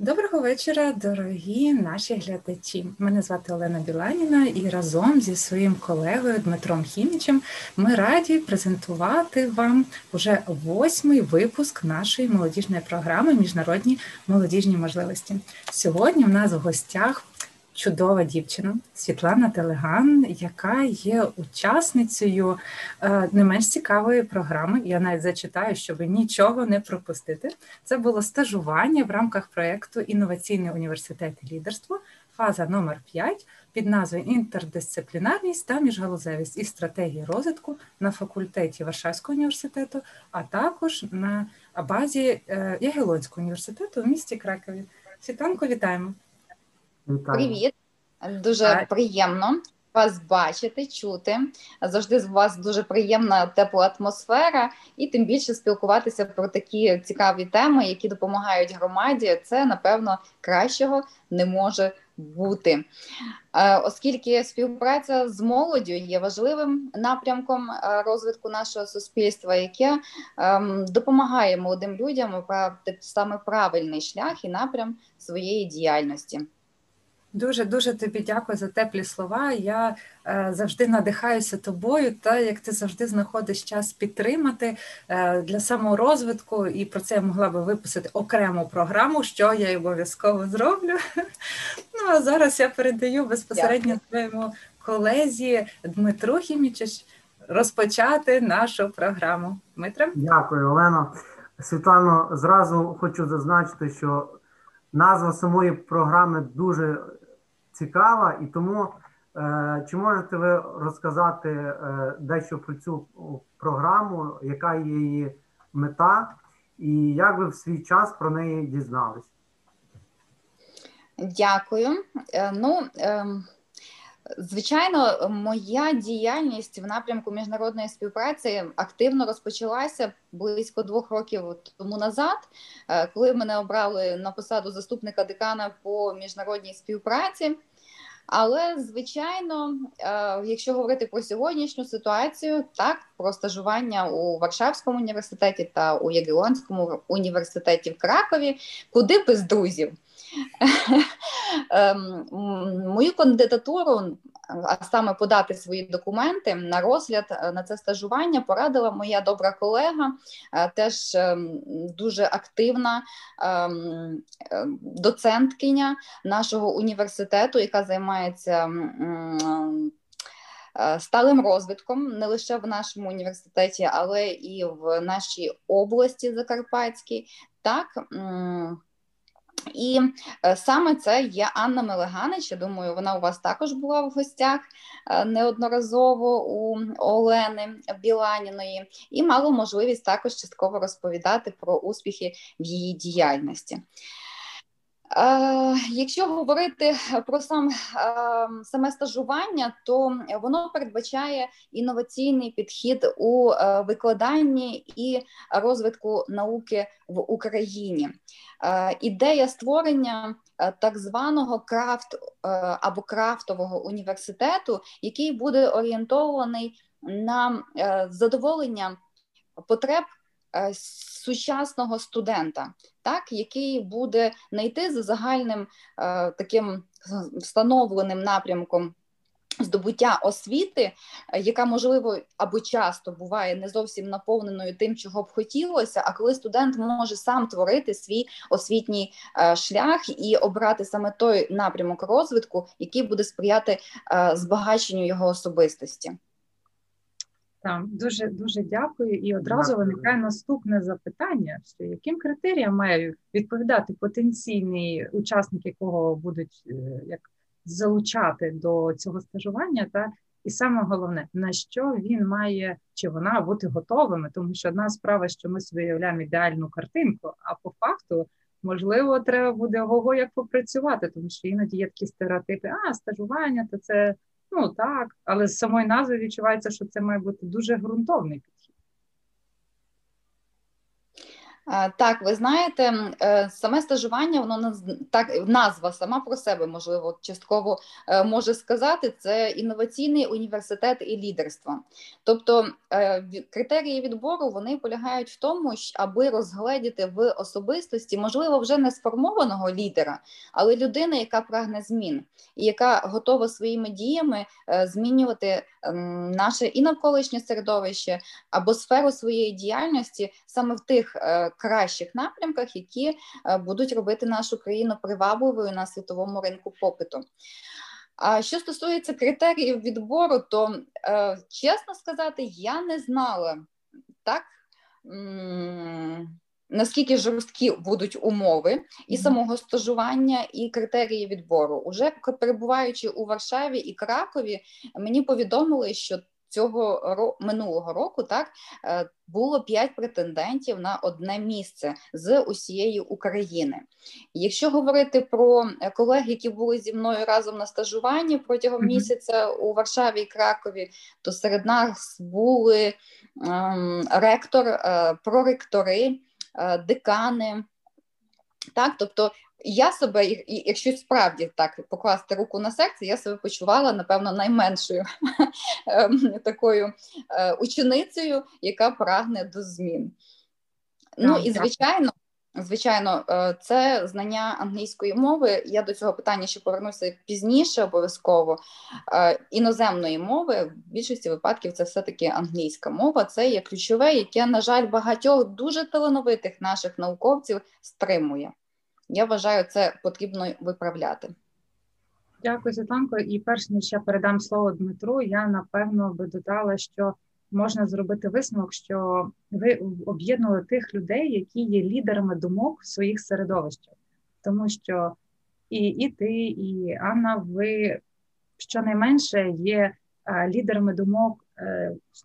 Доброго вечора, дорогі наші глядачі. Мене звати Олена Біланіна, і разом зі своїм колегою Дмитром Хімічем ми раді презентувати вам уже восьмий випуск нашої молодіжної програми Міжнародні молодіжні можливості. Сьогодні в нас в гостях чудова дівчина Світлана Телеган, яка є учасницею е, не менш цікавої програми. Я навіть зачитаю, щоб нічого не пропустити. Це було стажування в рамках проєкту Інноваційний університет лідерство, фаза номер 5 під назвою Інтердисциплінарність та міжгалузевість і стратегії розвитку на факультеті Варшавського університету, а також на базі е, Ягелонського університету в місті Кракові. Світанко, вітаємо! Вітаю. Привіт, дуже а... приємно вас бачити, чути. Завжди з вас дуже приємна тепла атмосфера, і тим більше спілкуватися про такі цікаві теми, які допомагають громаді. Це напевно кращого не може бути, е, оскільки співпраця з молоддю є важливим напрямком е, розвитку нашого суспільства, яке ем, допомагає молодим людям обрати саме правильний шлях і напрям своєї діяльності. Дуже дуже тобі дякую за теплі слова. Я е, завжди надихаюся тобою, та як ти завжди знаходиш час підтримати е, для саморозвитку, і про це я могла би виписати окрему програму, що я й обов'язково зроблю. Ну а зараз я передаю безпосередньо своєму колезі Дмитру Хімічич розпочати нашу програму. Дмитре? Дякую, Олено. Світлано, зразу хочу зазначити, що назва самої програми дуже цікава, і тому е, чи можете ви розказати е, дещо про цю програму, яка її мета, і як ви в свій час про неї дізнались? Дякую. Е, ну, ем, Звичайно, моя діяльність в напрямку міжнародної співпраці активно розпочалася близько двох років тому назад, коли мене обрали на посаду заступника декана по міжнародній співпраці. Але звичайно, е, якщо говорити про сьогоднішню ситуацію, так про стажування у Варшавському університеті та у Ягелонському університеті в Кракові, куди без друзів. Ем, мою кандидатуру, а саме подати свої документи на розгляд е, на це стажування, порадила моя добра колега, е, теж ем, дуже активна ем, доценткиня нашого університету, яка займається. Е, сталим розвитком не лише в нашому університеті, але і в нашій області Закарпатській, так і е, саме це є Анна Мелеганич. Я думаю, вона у вас також була в гостях е, неодноразово у Олени Біланіної, і мала можливість також частково розповідати про успіхи в її діяльності. Е, якщо говорити про сам саме стажування, то воно передбачає інноваційний підхід у викладанні і розвитку науки в Україні. Е, ідея створення е, так званого крафт е, або крафтового університету, який буде орієнтований на задоволення потреб. Сучасного студента, так який буде знайти за загальним е, таким встановленим напрямком здобуття освіти, е, яка можливо або часто буває не зовсім наповненою тим, чого б хотілося. А коли студент може сам творити свій освітній е, шлях і обрати саме той напрямок розвитку, який буде сприяти е, збагаченню його особистості. Так, дуже дуже дякую. І одразу дякую. виникає наступне запитання: що яким критеріям має відповідати потенційний учасник, якого будуть як залучати до цього стажування, та і саме головне, на що він має чи вона бути готовими, тому що одна справа, що ми собі уявляємо ідеальну картинку, а по факту. Можливо, треба буде ого як попрацювати, тому що іноді є такі стереотипи, а стажування, то це ну так, але з самої назви відчувається, що це має бути дуже ґрунтовний підхід. Так, ви знаєте, е, саме стажування, воно так назва сама про себе можливо частково е, може сказати. Це інноваційний університет і лідерство. Тобто е, критерії відбору вони полягають в тому, аби розгледіти в особистості, можливо, вже не сформованого лідера, але людина, яка прагне змін і яка готова своїми діями змінювати наше і навколишнє середовище або сферу своєї діяльності саме в тих кращих напрямках, які е, будуть робити нашу країну привабливою на світовому ринку попиту. А що стосується критеріїв відбору, то е, чесно сказати, я не знала так. Наскільки жорсткі будуть умови і самого стажування, і критерії відбору, уже перебуваючи у Варшаві і Кракові, мені повідомили, що цього минулого року так е, було п'ять претендентів на одне місце з усієї України. Якщо говорити про е, колег, які були зі мною разом на стажуванні протягом місяця у Варшаві і Кракові, то серед нас були ем, ректор, е, проректори, е, декани. Так, тобто я себе, якщо справді так покласти руку на серце, я себе почувала, напевно, найменшою ем, такою е, ученицею, яка прагне до змін. Ну і звичайно, звичайно, е, це знання англійської мови. Я до цього питання ще повернуся пізніше, обов'язково е, іноземної мови в більшості випадків це все-таки англійська мова. Це є ключове, яке, на жаль, багатьох дуже талановитих наших науковців стримує. Я вважаю, це потрібно виправляти. Дякую, Світланко. І перш ніж я передам слово Дмитру, я напевно би додала, що можна зробити висновок, що ви об'єднали тих людей, які є лідерами думок в своїх середовищах, тому що і і ти, і Анна, ви щонайменше є лідерами думок е,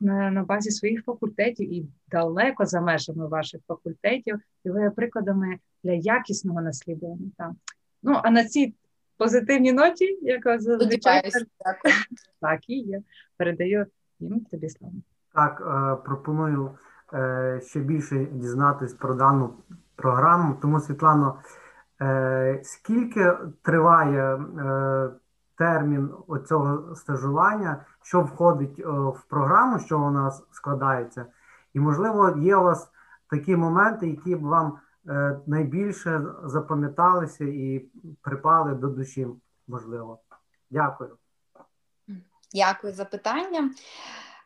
на, на базі своїх факультетів і далеко за межами ваших факультетів, і ви є прикладами для якісного наслідування. Так. Ну а на цій позитивній ноті, яка зазвичай так і є. Передаю їм тобі слово. Так, е, пропоную е, ще більше дізнатись про дану програму. Тому, Світлано, е, скільки триває термін оцього стажування, що входить в програму, що у нас складається, і, можливо, є у вас такі моменти, які б вам Е, найбільше запам'яталися і припали до душі, можливо. Дякую. Дякую за питання.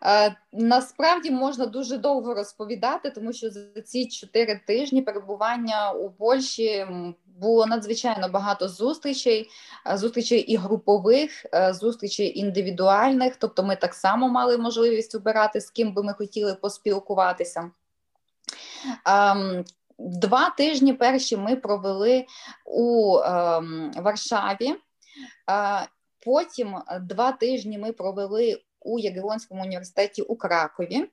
Е, насправді можна дуже довго розповідати, тому що за ці чотири тижні перебування у Польщі було надзвичайно багато зустрічей, е, зустрічей і групових, зустрічей індивідуальних. Тобто, ми так само мали можливість обирати, з ким би ми хотіли поспілкуватися. Ем, Два тижні перші ми провели у е, Варшаві, е, потім два тижні ми провели у Ягелонському університеті у Кракові.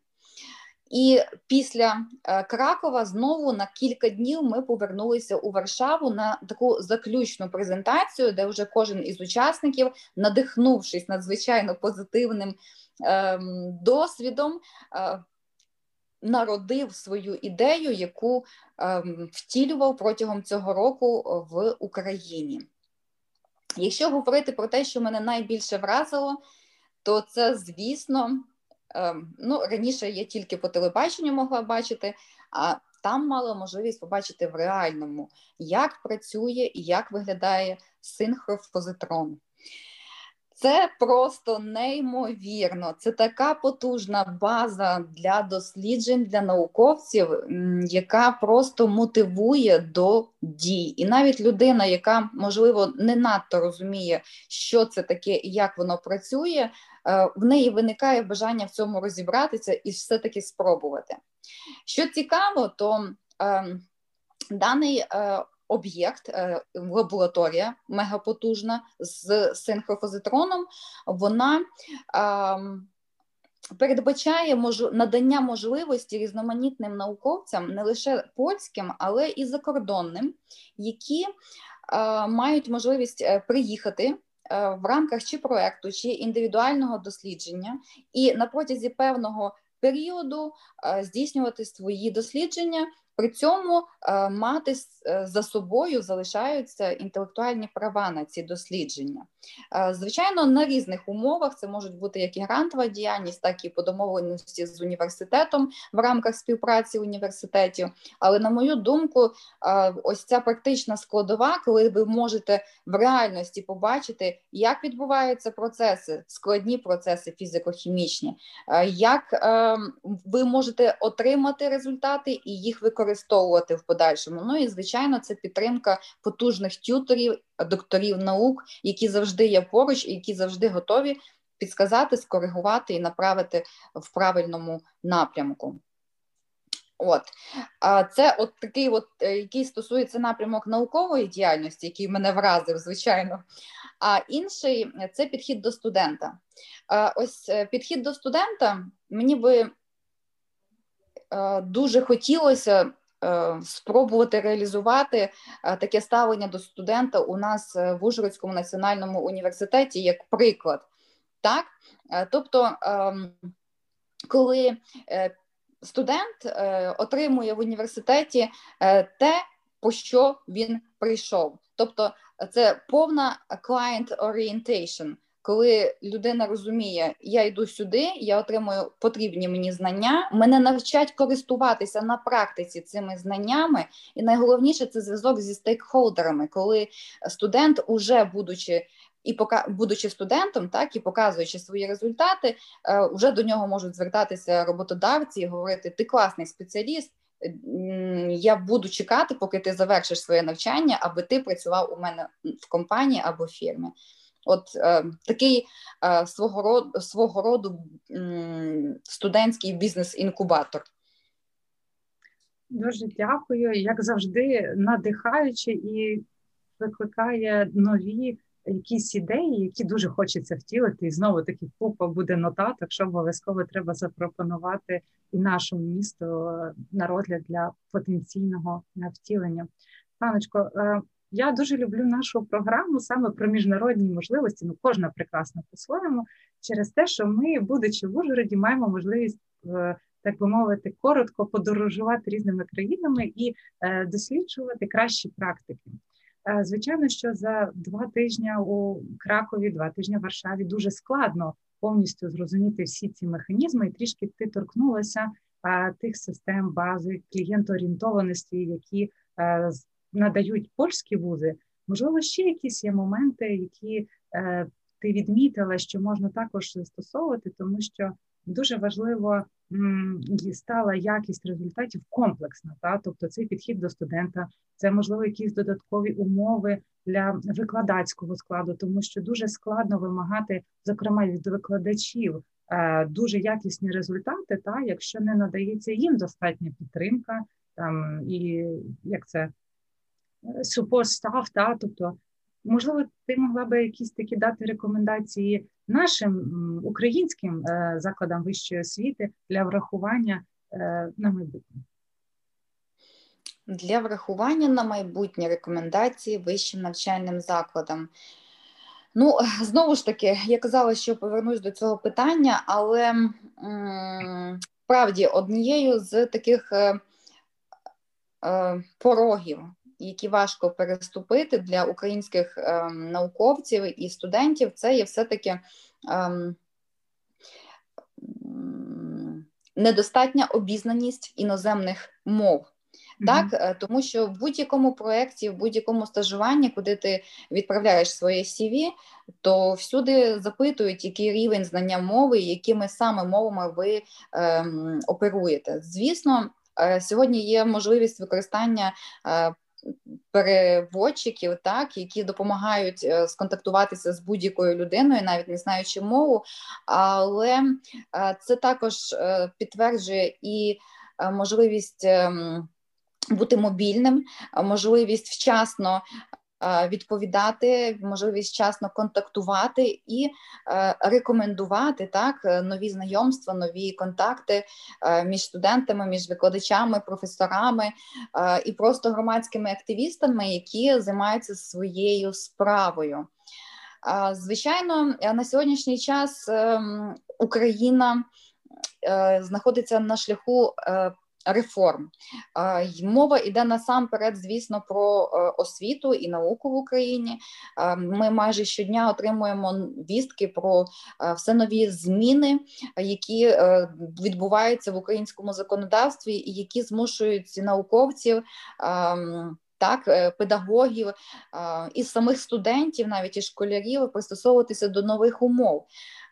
І після е, Кракова знову на кілька днів ми повернулися у Варшаву на таку заключну презентацію, де вже кожен із учасників, надихнувшись надзвичайно позитивним е, досвідом, е, народив свою ідею, яку ем, втілював протягом цього року в Україні. Якщо говорити про те, що мене найбільше вразило, то це, звісно, ем, ну, раніше я тільки по телебаченню могла бачити, а там мала можливість побачити в реальному, як працює і як виглядає синхрофозитрон. Це просто неймовірно. Це така потужна база для досліджень для науковців, яка просто мотивує до дій. І навіть людина, яка можливо не надто розуміє, що це таке і як воно працює, е, в неї виникає бажання в цьому розібратися і все-таки спробувати. Що цікаво, то е, даний е, об'єкт, е, лабораторія мегапотужна з синхрофозитроном, вона передбачає надання можливості різноманітним науковцям, не лише польським, але і закордонним, які мають можливість е, приїхати. Е, в рамках чи проекту, чи індивідуального дослідження, і на протязі певного періоду здійснювати свої дослідження При цьому е, мати е, за собою залишаються інтелектуальні права на ці дослідження. Е, звичайно, на різних умовах це можуть бути як і грантова діяльність, так і по домовленості з університетом в рамках співпраці університетів. Але на мою думку, ось ця практична складова, коли ви можете в реальності побачити, як відбуваються процеси, складні процеси фізико-хімічні, як ви можете отримати результати і їх використовувати використовувати в подальшому. Ну і звичайно, це підтримка потужних тюторів, докторів наук, які завжди є поруч, і які завжди готові підсказати, скоригувати і направити в правильному напрямку. От це от такий, от е, який стосується напрямок наукової діяльності, який мене вразив, звичайно. А інший це підхід до студента. Ось е, підхід до студента мені би дуже хотілося е, спробувати реалізувати е, таке ставлення до студента у нас в Ужгородському національному університеті як приклад. Так? Тобто, ем, коли студент отримує в університеті те, по що він прийшов. Тобто, це повна client orientation коли людина розуміє, я йду сюди, я отримую потрібні мені знання, мене навчать користуватися на практиці цими знаннями, і найголовніше це зв'язок зі стейкхолдерами, коли студент, уже будучи і пока будучи студентом, так і показуючи свої результати, вже до нього можуть звертатися роботодавці і говорити: Ти класний спеціаліст. Я буду чекати, поки ти завершиш своє навчання, аби ти працював у мене в компанії або фірмі. От е, такий е, свого роду свого роду м, студентський бізнес-інкубатор. Дуже дякую. Як завжди, надихаюче і викликає нові якісь ідеї, які дуже хочеться втілити. І знову таки купа буде нотаток, що обов'язково треба запропонувати і нашому місту на розгляд для потенційного втілення. Паночко, е, я дуже люблю нашу програму саме про міжнародні можливості. Ну, кожна прекрасна по-своєму, через те, що ми, будучи в Ужгороді, маємо можливість, е, так би мовити, коротко подорожувати різними країнами і е, досліджувати кращі практики. Е, звичайно, що за два тижні у Кракові, два тижні в Варшаві дуже складно повністю зрозуміти всі ці механізми, і трішки ти торкнулася тих систем бази клієнтоорієнтованості, які надають польські вузи, можливо, ще якісь є моменти, які е, ти відмітила, що можна також застосовувати, тому що дуже важливо м, стала якість результатів комплексна. Та? Тобто цей підхід до студента, це можливо якісь додаткові умови для викладацького складу, тому що дуже складно вимагати, зокрема від викладачів. Е, дуже якісні результати, та якщо не надається їм достатня підтримка, там і як це support staff, та, тобто, можливо, ти могла би якісь такі дати рекомендації нашим українським е, закладам вищої освіти для врахування е, на майбутнє. Для врахування на майбутнє рекомендації вищим навчальним закладам. Ну, знову ж таки, я казала, що повернусь до цього питання, але справді однією з таких е, е, порогів які важко переступити для українських ем, науковців і студентів, це є все-таки ем, недостатня обізнаність іноземних мов. Так, mm-hmm. тому що в будь-якому проєкті, в будь-якому стажуванні, куди ти відправляєш своє CV, то всюди запитують, який рівень знання мови, якими саме мовами ви ем, оперуєте. Звісно, е, сьогодні є можливість використання е, переводчиків, так які допомагають е, сконтактуватися з будь-якою людиною, навіть не знаючи мову, але е, це також е, підтверджує і можливість. Ем, бути мобільним, можливість вчасно відповідати, можливість вчасно контактувати і е, рекомендувати так нові знайомства, нові контакти е, між студентами, між викладачами, професорами е, і просто громадськими активістами, які займаються своєю справою. Звичайно, на сьогоднішній час ем, Україна знаходиться на шляху реформ. Мова йде насамперед, звісно, про освіту і науку в Україні. Ми майже щодня отримуємо вістки про все нові зміни, які відбуваються в українському законодавстві, і які змушують науковців. Так, педагогів і самих студентів, навіть і школярів, пристосовуватися до нових умов.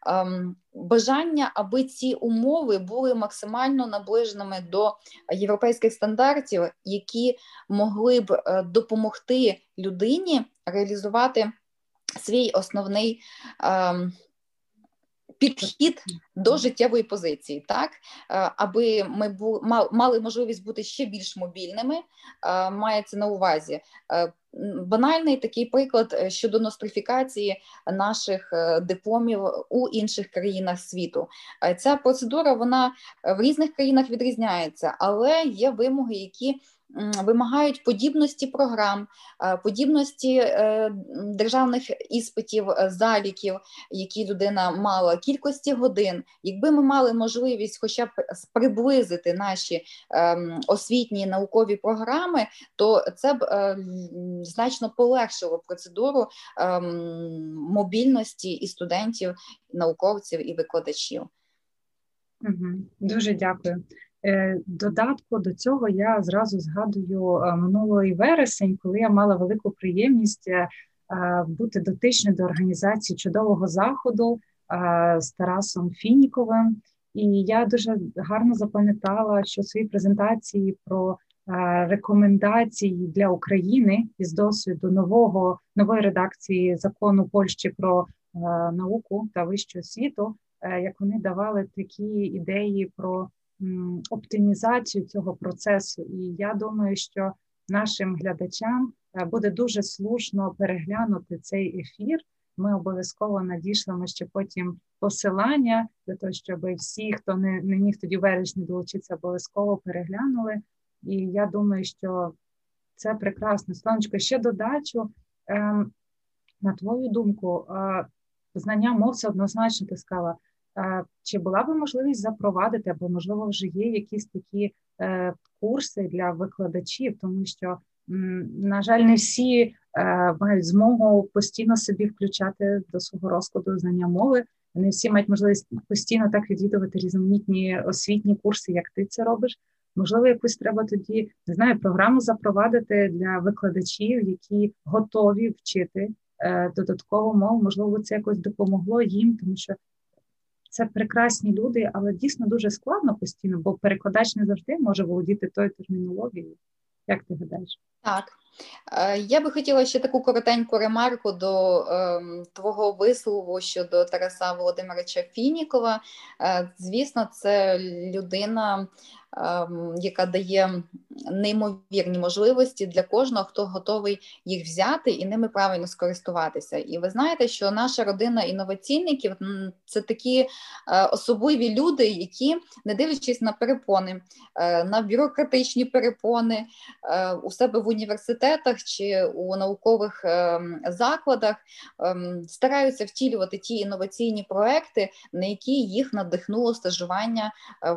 Ем, бажання, аби ці умови були максимально наближеними до європейських стандартів, які могли б е, допомогти людині реалізувати свій основний ем, підхід до життєвої позиції, так е, аби ми мали можливість бути ще більш мобільними, е, мається на увазі. Е, банальний такий приклад щодо нострифікації наших дипломів у інших країнах світу. Ця процедура вона в різних країнах відрізняється, але є вимоги, які вимагають подібності програм, е, подібності е, державних іспитів, е, заліків, які людина мала, кількості годин. Якби ми мали можливість, хоча б приблизити наші ем, освітні наукові програми, то це б значно полегшило процедуру ем, мобільності і студентів, науковців і викладачів. Дуже дякую. Е, додатку до цього я зразу згадую е, минулий вересень, коли я мала велику приємність е, бути дотичною до організації чудового заходу з Тарасом Фініковим. І я дуже гарно запам'ятала, що свої презентації про рекомендації для України із досвіду нового нової редакції закону Польщі про науку та вищу освіту, як вони давали такі ідеї про оптимізацію цього процесу. І я думаю, що нашим глядачам е, буде дуже слушно переглянути цей ефір. Ми обов'язково надішлемо ще потім посилання для того, щоб всі, хто не не міг тоді вересні долучитися, обов'язково переглянули. І я думаю, що це прекрасно. Слонечко, ще додачу. Ем, на твою думку, е, знання мов це однозначно ти сказала. Чи була би можливість запровадити, або, можливо, вже є якісь такі е, курси для викладачів, тому що, на жаль, не всі е, мають змогу постійно собі включати до свого розкладу знання мови. Не всі мають можливість постійно так відвідувати різноманітні освітні курси, як ти це робиш. Можливо, якусь треба тоді не знаю, програму запровадити для викладачів, які готові вчити е, додаткову мову. Можливо, це якось допомогло їм, тому що це прекрасні люди, але дійсно дуже складно постійно, бо перекладач не завжди може володіти тою термінологією. Як ти гадаєш? Так. Е, я би хотіла ще таку коротеньку ремарку до е, твого вислову щодо Тараса Володимировича Фінікова. Е, звісно, це людина, яка дає неймовірні можливості для кожного, хто готовий їх взяти і ними правильно скористуватися. І ви знаєте, що наша родина інноваційників це такі е, особливі люди, які, не дивлячись на перепони, е, на бюрократичні перепони е, у себе в університетах чи у наукових ем, закладах, ем, стараються втілювати ті інноваційні проекти, на які їх надихнуло стажування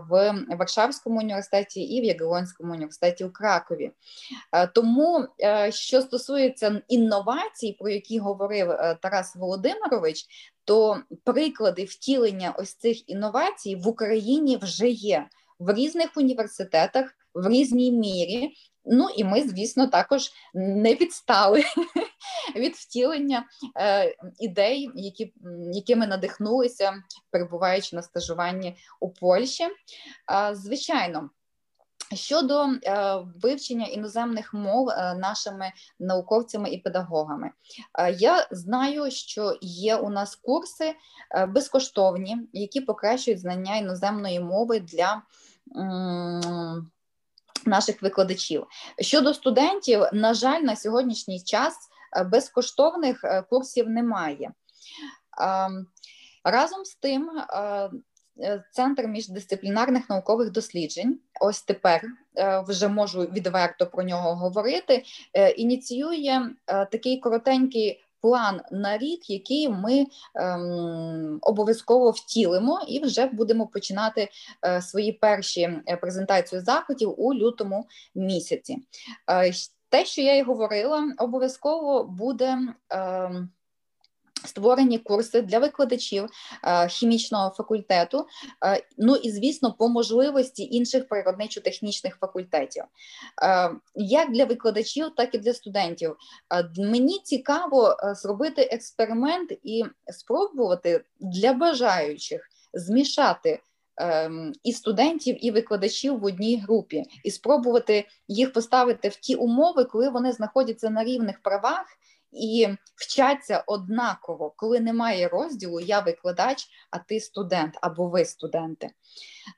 в Варшавському університеті і в Ягелонському університеті у Кракові. Е, тому, е, що стосується інновацій, про які говорив е, Тарас Володимирович, то приклади втілення ось цих інновацій в Україні вже є в різних університетах в різній мірі. Ну і ми, звісно, також не відстали від втілення е, ідей, які, якими надихнулися, перебуваючи на стажуванні у Польщі. Е, звичайно. Щодо е, вивчення іноземних мов е, нашими науковцями і педагогами, е, я знаю, що є у нас курси е, безкоштовні, які покращують знання іноземної мови для наших викладачів. Щодо студентів, на жаль, на сьогоднішній час е, безкоштовних е, курсів немає. Разом з тим, е, Центр міждисциплінарних наукових досліджень, ось тепер вже можу відверто про нього говорити. Ініціює такий коротенький план на рік, який ми ем, обов'язково втілимо, і вже будемо починати е, свої перші презентації заходів у лютому місяці. Е, те, що я й говорила, обов'язково буде. Е, Створені курси для викладачів е, хімічного факультету, е, ну і звісно, по можливості інших природничо-технічних факультетів, е, як для викладачів, так і для студентів. Мені цікаво зробити експеримент і спробувати для бажаючих змішати. Ем, і студентів, і викладачів в одній групі, і спробувати їх поставити в ті умови, коли вони знаходяться на рівних правах і вчаться однаково, коли немає розділу Я викладач, а ти студент або ви студенти.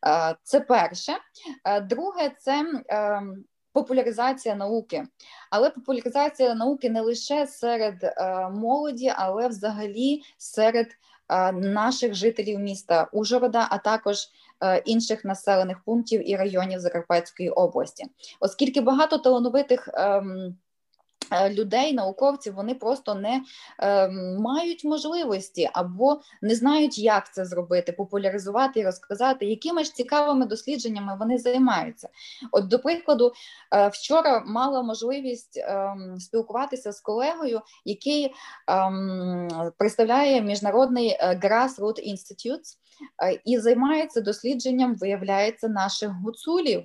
Е, це перше. Е, друге, це ем, популяризація науки. Але популяризація науки не лише серед е, молоді, але взагалі серед наших жителів міста Ужгорода, а також інших населених пунктів і районів Закарпатської області, оскільки багато талановитих. Е, людей, науковців, вони просто не е, мають можливості або не знають, як це зробити, популяризувати і розказати, якими ж цікавими дослідженнями вони займаються. От, до прикладу, е, вчора мала можливість е, спілкуватися з колегою, який е, представляє міжнародний е, Grassroot Institute і займається дослідженням, виявляється, наших гуцулів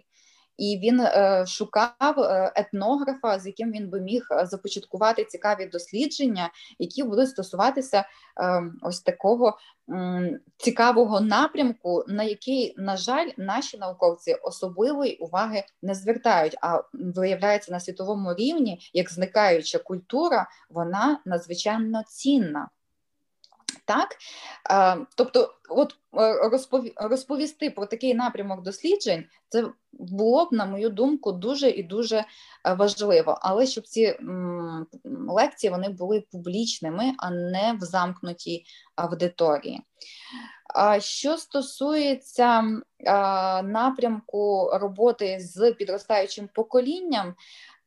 і він е, шукав е, етнографа, з яким він би міг е, започаткувати цікаві дослідження, які будуть стосуватися ось такого цікавого напрямку, на який, на жаль, наші науковці особливої уваги не звертають. А виявляється на світовому рівні як зникаюча культура, вона надзвичайно цінна. Так, тобто, от розповісти про такий напрямок досліджень, це було б, на мою думку, дуже і дуже е, важливо. Але щоб ці лекції вони були публічними, а не в замкнутій аудиторії. Що стосується напрямку роботи з підростаючим поколінням,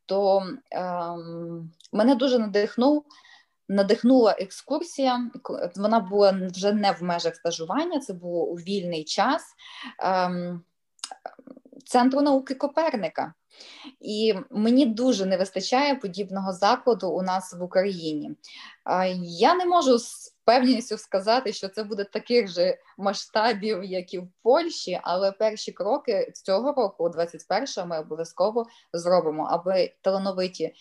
то ем, мене дуже надихнув надихнула екскурсія. Вона була вже не в межах стажування, це було у вільний час ем, Центру науки Коперника. І мені дуже не вистачає подібного закладу у нас в Україні. Я не можу з впевненістю сказати, що це буде таких же масштабів, як і в Польщі, але перші кроки цього року, 21-го, ми обов'язково зробимо, аби талановиті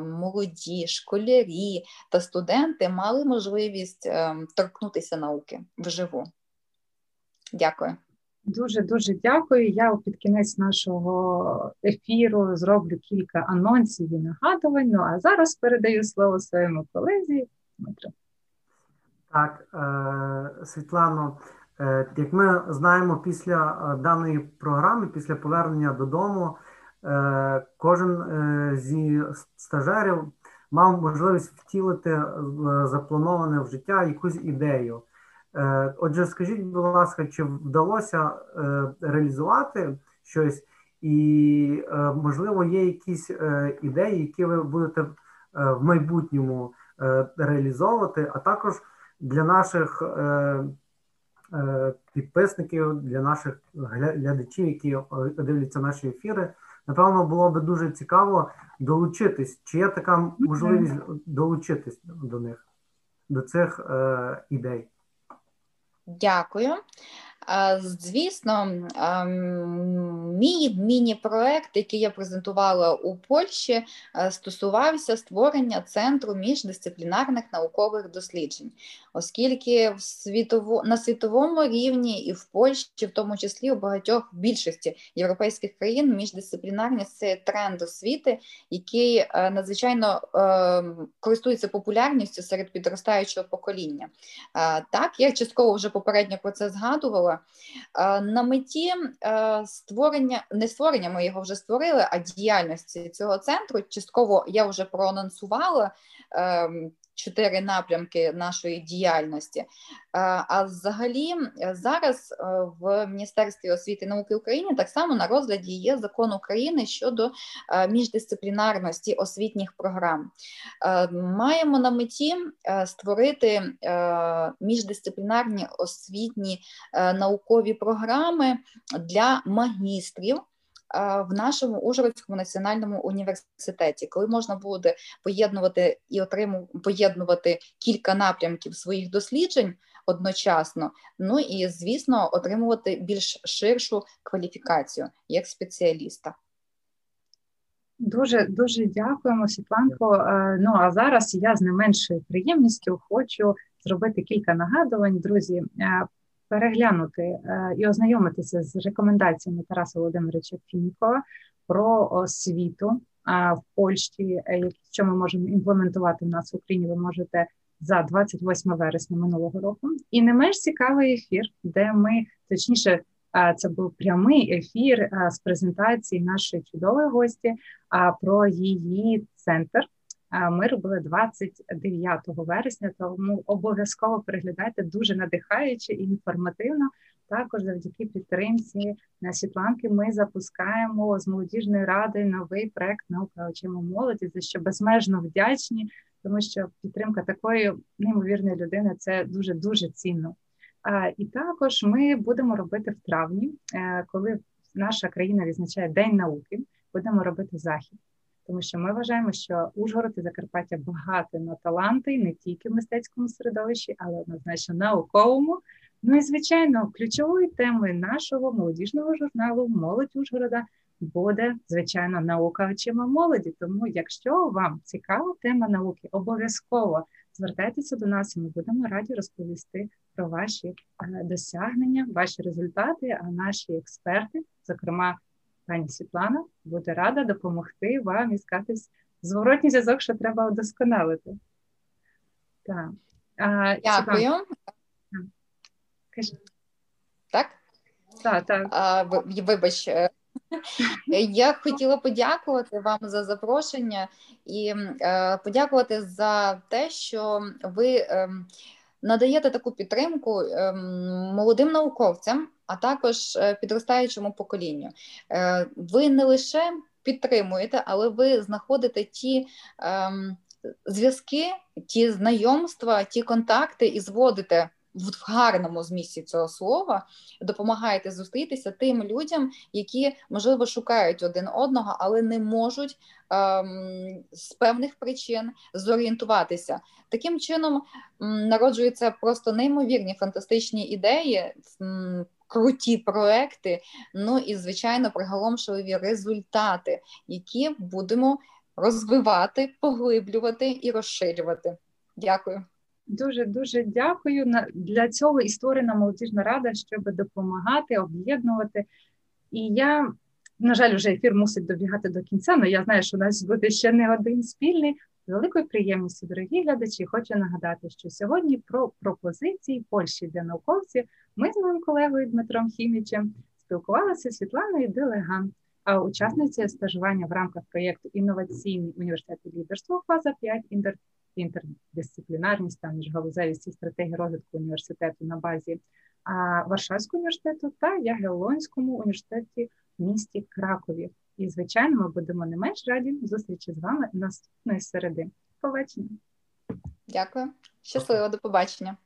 молоді школярі та студенти мали можливість ем, торкнутися науки вживу. Дякую. Дуже дуже дякую. Я під кінець нашого ефіру зроблю кілька анонсів і нагадувань. Ну а зараз передаю слово своєму колезі Дмитру. Так, е, Світлано, е, як ми знаємо, після е, даної програми, після повернення додому, кожен зі стажерів мав можливість втілити заплановане в життя якусь ідею. Отже, скажіть, будь ласка, чи вдалося реалізувати щось, і, можливо, є якісь ідеї, які ви будете в майбутньому реалізовувати, а також для наших е, е, підписників, для наших глядачів, які дивляться наші ефіри, напевно, було би дуже цікаво долучитись. Чи є така можливість долучитись до них, до цих е, ідей? Дякую. Звісно, мій міні-проект, який я презентувала у Польщі, стосувався створення центру міждисциплінарних наукових досліджень, оскільки в світово, на світовому рівні і в Польщі, в тому числі у багатьох більшості європейських країн, міждисциплінарність це тренд освіти, який е, надзвичайно е, користується популярністю серед підростаючого покоління. Так, я частково вже попередньо про це згадувала. Е, на меті е, створення, не створення, ми його вже створили, а діяльності цього центру частково я вже проанонсувала. Чотири напрямки нашої діяльності. Е, а взагалі, е, зараз е, в Міністерстві освіти і науки України так само на розгляді є закон України щодо міждисциплінарності освітніх програм. Маємо на меті створити міждисциплінарні освітні наукові програми для магістрів в нашому Ужгородському національному університеті, коли можна буде поєднувати і отримувати поєднувати кілька напрямків своїх досліджень одночасно, ну і звісно, отримувати більш ширшу кваліфікацію як спеціаліста. Дуже дуже дякуємо, Світланко. Е, ну а зараз я з не меншою приємністю хочу зробити кілька нагадувань, друзі. Е, переглянути е, і ознайомитися з рекомендаціями Тараса Володимировича Фінікова про освіту в Польщі, е, що ми можемо імплементувати в нас в Україні. Ви можете за 28 вересня минулого року. І не менш цікавий ефір, де ми точніше. Це був прямий ефір з презентації нашої чудової гості про її центр ми робили 29 вересня, тому обов'язково переглядайте дуже надихаюче і інформативно. Також завдяки підтримці на Світланки ми запускаємо з молодіжної ради новий проект наука очима молоді, за що безмежно вдячні, тому що підтримка такої неймовірної людини це дуже дуже цінно. І також ми будемо робити в травні, е, коли наша країна відзначає День науки, будемо робити захід тому що ми вважаємо, що Ужгород і Закарпаття багато на таланти не тільки в мистецькому середовищі, але однозначно науковому. Ну і звичайно, ключовою темою нашого молодіжного журналу Молодь Ужгорода буде звичайно наука очима молоді. Тому, якщо вам цікава тема науки, обов'язково звертайтеся до нас, і ми будемо раді розповісти про ваші е, досягнення, ваші результати. А наші експерти, зокрема пані Світлана буде рада допомогти вам іскати зворотній зв'язок, що треба удосконалити. Так. А, Дякую. Так? Так, так. А, Вибач. Е, я хотіла подякувати вам за запрошення і е, подякувати за те, що ви е, надаєте таку підтримку е, молодим науковцям, а також е, підростаючому поколінню. Е, ви не лише підтримуєте, але ви знаходите ті ем, зв'язки, ті знайомства, ті контакти і зводите. В гарному змісті цього слова допомагаєте зустрітися тим людям, які можливо шукають один одного, але не можуть ем, з певних причин зорієнтуватися. Таким чином народжуються просто неймовірні фантастичні ідеї, круті проекти, ну і звичайно приголомшливі результати, які будемо розвивати, поглиблювати і розширювати. Дякую. Дуже дуже дякую. Для цього і створена молодіжна рада, щоб допомагати, об'єднувати. І я, на жаль, вже ефір мусить добігати до кінця, але я знаю, що у нас буде ще не один спільний. З великою приємністю, дорогі глядачі, хочу нагадати, що сьогодні про пропозиції Польщі для науковців ми з моїм колегою Дмитром Хімічем спілкувалися з Світланою Делеган, а учасницею стажування в рамках проєкту Інноваційний університет лідерства фаза 5 інтер... інтердисциплінарність та міжгалузевість і стратегії розвитку університету на базі Варшавського університету та Ягелонському університеті в місті Кракові. І, звичайно, ми будемо не менш раді зустрічі з вами наступної середи. Побачення. Дякую, щасливо, до побачення.